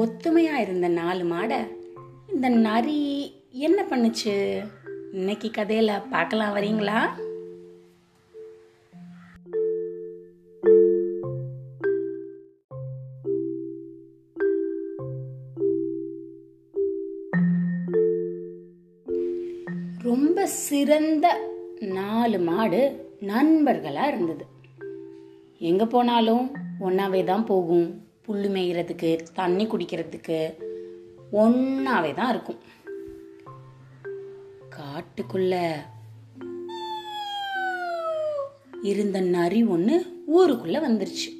ஒத்துமையா இருந்த நாலு மாடை இந்த நரி என்ன பண்ணுச்சு? இன்னைக்கு கதையில பார்க்கலாம் வரீங்களா? ரொம்ப சிறந்த நாலு மாடு நண்பர்களா இருந்தது. எங்க போனாலும் ஒன்னாவே தான் போகும். புல் மேய்கிறதுக்கு தண்ணி குடிக்கிறதுக்கு ஒன்றாவே தான் இருக்கும். காட்டுக்குள்ள இருந்த நரி ஒன்று ஊருக்குள்ள வந்துருச்சு.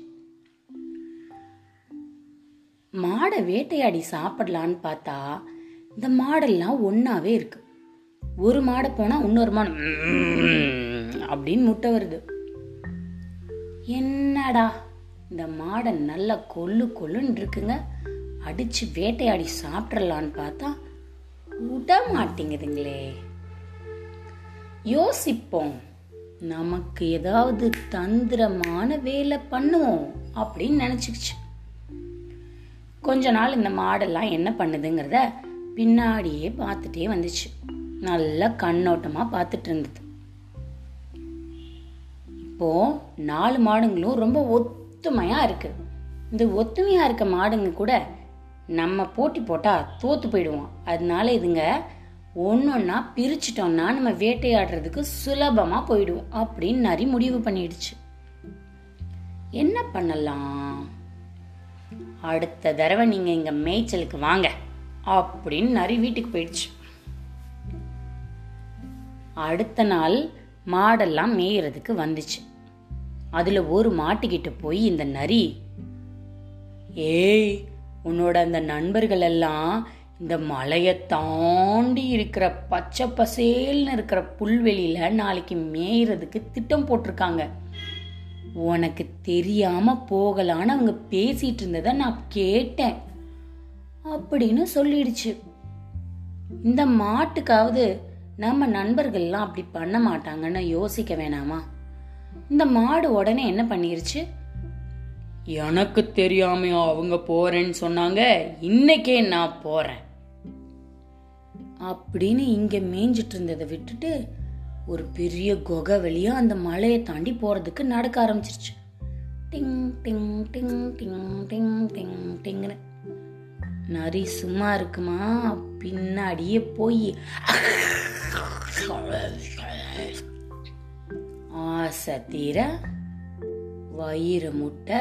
மாடை வேட்டையாடி சாப்பிடலான்னு பார்த்தா இந்த மாடெல்லாம் ஒன்றாவே இருக்கு. ஒரு மாடை போனால் இன்னொரு மாடு அப்படின்னு முட்டை வருது. என்னடா? இந்த மாடை நல்லா கொல்லு கொல்லுன்னு இருக்குங்க. அடித்து வேட்டையாடி சாப்பிட்றலான்னு பார்த்தா விட மாட்டேங்குதுங்களே. யோசிப்போம். நமக்கு ஏதாவது தந்திரமான வேலை பண்ணுவோம் அப்படின்னு நினச்சிக்கிச்சு. கொஞ்ச நாள் இந்த மாடெல்லாம் என்ன பண்ணுதுங்கிறத பின்னாடியே பார்த்துட்டே வந்துச்சு. நல்லா கண்ணோட்டமாக பார்த்துட்டு இருந்தது. இப்போ நாலு மாடுங்களும் ரொம்ப ஒத்துமையாக இருக்குது இந்த ஒத்துமையாக இருக்க மாடுங்க கூட நம்ம போட்டி போட்டால் தோற்று போயிடுவோம் அதனால இதுங்க ஒன்றொன்னா பிரிச்சிட்டோம்னா நம்ம வேட்டையாடுறதுக்கு சுலபமாக போயிடுவோம் அப்படின்னு நரி முடிவு பண்ணிடுச்சு. என்ன பண்ணலாம்? அடுத்த தடவை நீங்க இங்க மேய்ச்சலுக்கு வாங்க அப்படின்னு நரி வீட்டுக்கு போயிடுச்சு. அடுத்த நாள் மாடெல்லாம் மேயறதுக்கு வந்துச்சு. அதுல ஒரு மாட்டுக்கிட்ட போய் இந்த நரி ஏய் உன்னோட அந்த நண்பர்கள் எல்லாம் இந்த மலையை தாண்டி இருக்கிற பச்சை பசேல்னு இருக்கிற புல்வெளியில நாளைக்கு மேயறதுக்கு திட்டம் போட்டிருக்காங்க. உனக்கு தெரியாம போகலான்னு அவங்க பேசிட்டு இருந்ததை நான் கேட்டேன். அப்படின்னு சொல்லிடுச்சு. இந்த மாட்டுக்காவது நம்ம நண்பர்கள்லாம் அப்படி பண்ண மாட்டாங்கன்னு யோசிக்க வேணாமா? இந்த மாடு உடனே என்ன பண்ணிருச்சு? எனக்கு தெரியாம அவங்க போறேன்னு சொன்னாங்க இன்னைக்கே நான் போறேன். அப்படின்னு இங்க மேய்ஞ்சிட்டு இருந்ததை விட்டுட்டு ஒரு பெரிய குகை வழியா அந்த மலையை தாண்டி போறதுக்கு நடக்க ஆரம்பிச்சிருச்சு. டிங் டிங் டிங் டிங் டிங் டிங் டிங்னு நரி சும்மா இருக்குமா? பின்னாடியே போய். ஆசை தீர வயிறு முட்டை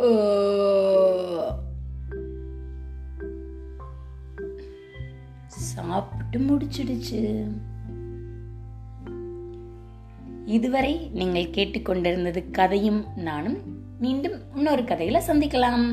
ஓ. சாப்பிட்டு முடிச்சிடுச்சு இதுவரை நீங்கள் கேட்டுக்கொண்டிருந்தது கதையும் நானும் மீண்டும் இன்னொரு கதையில சந்திக்கலாம்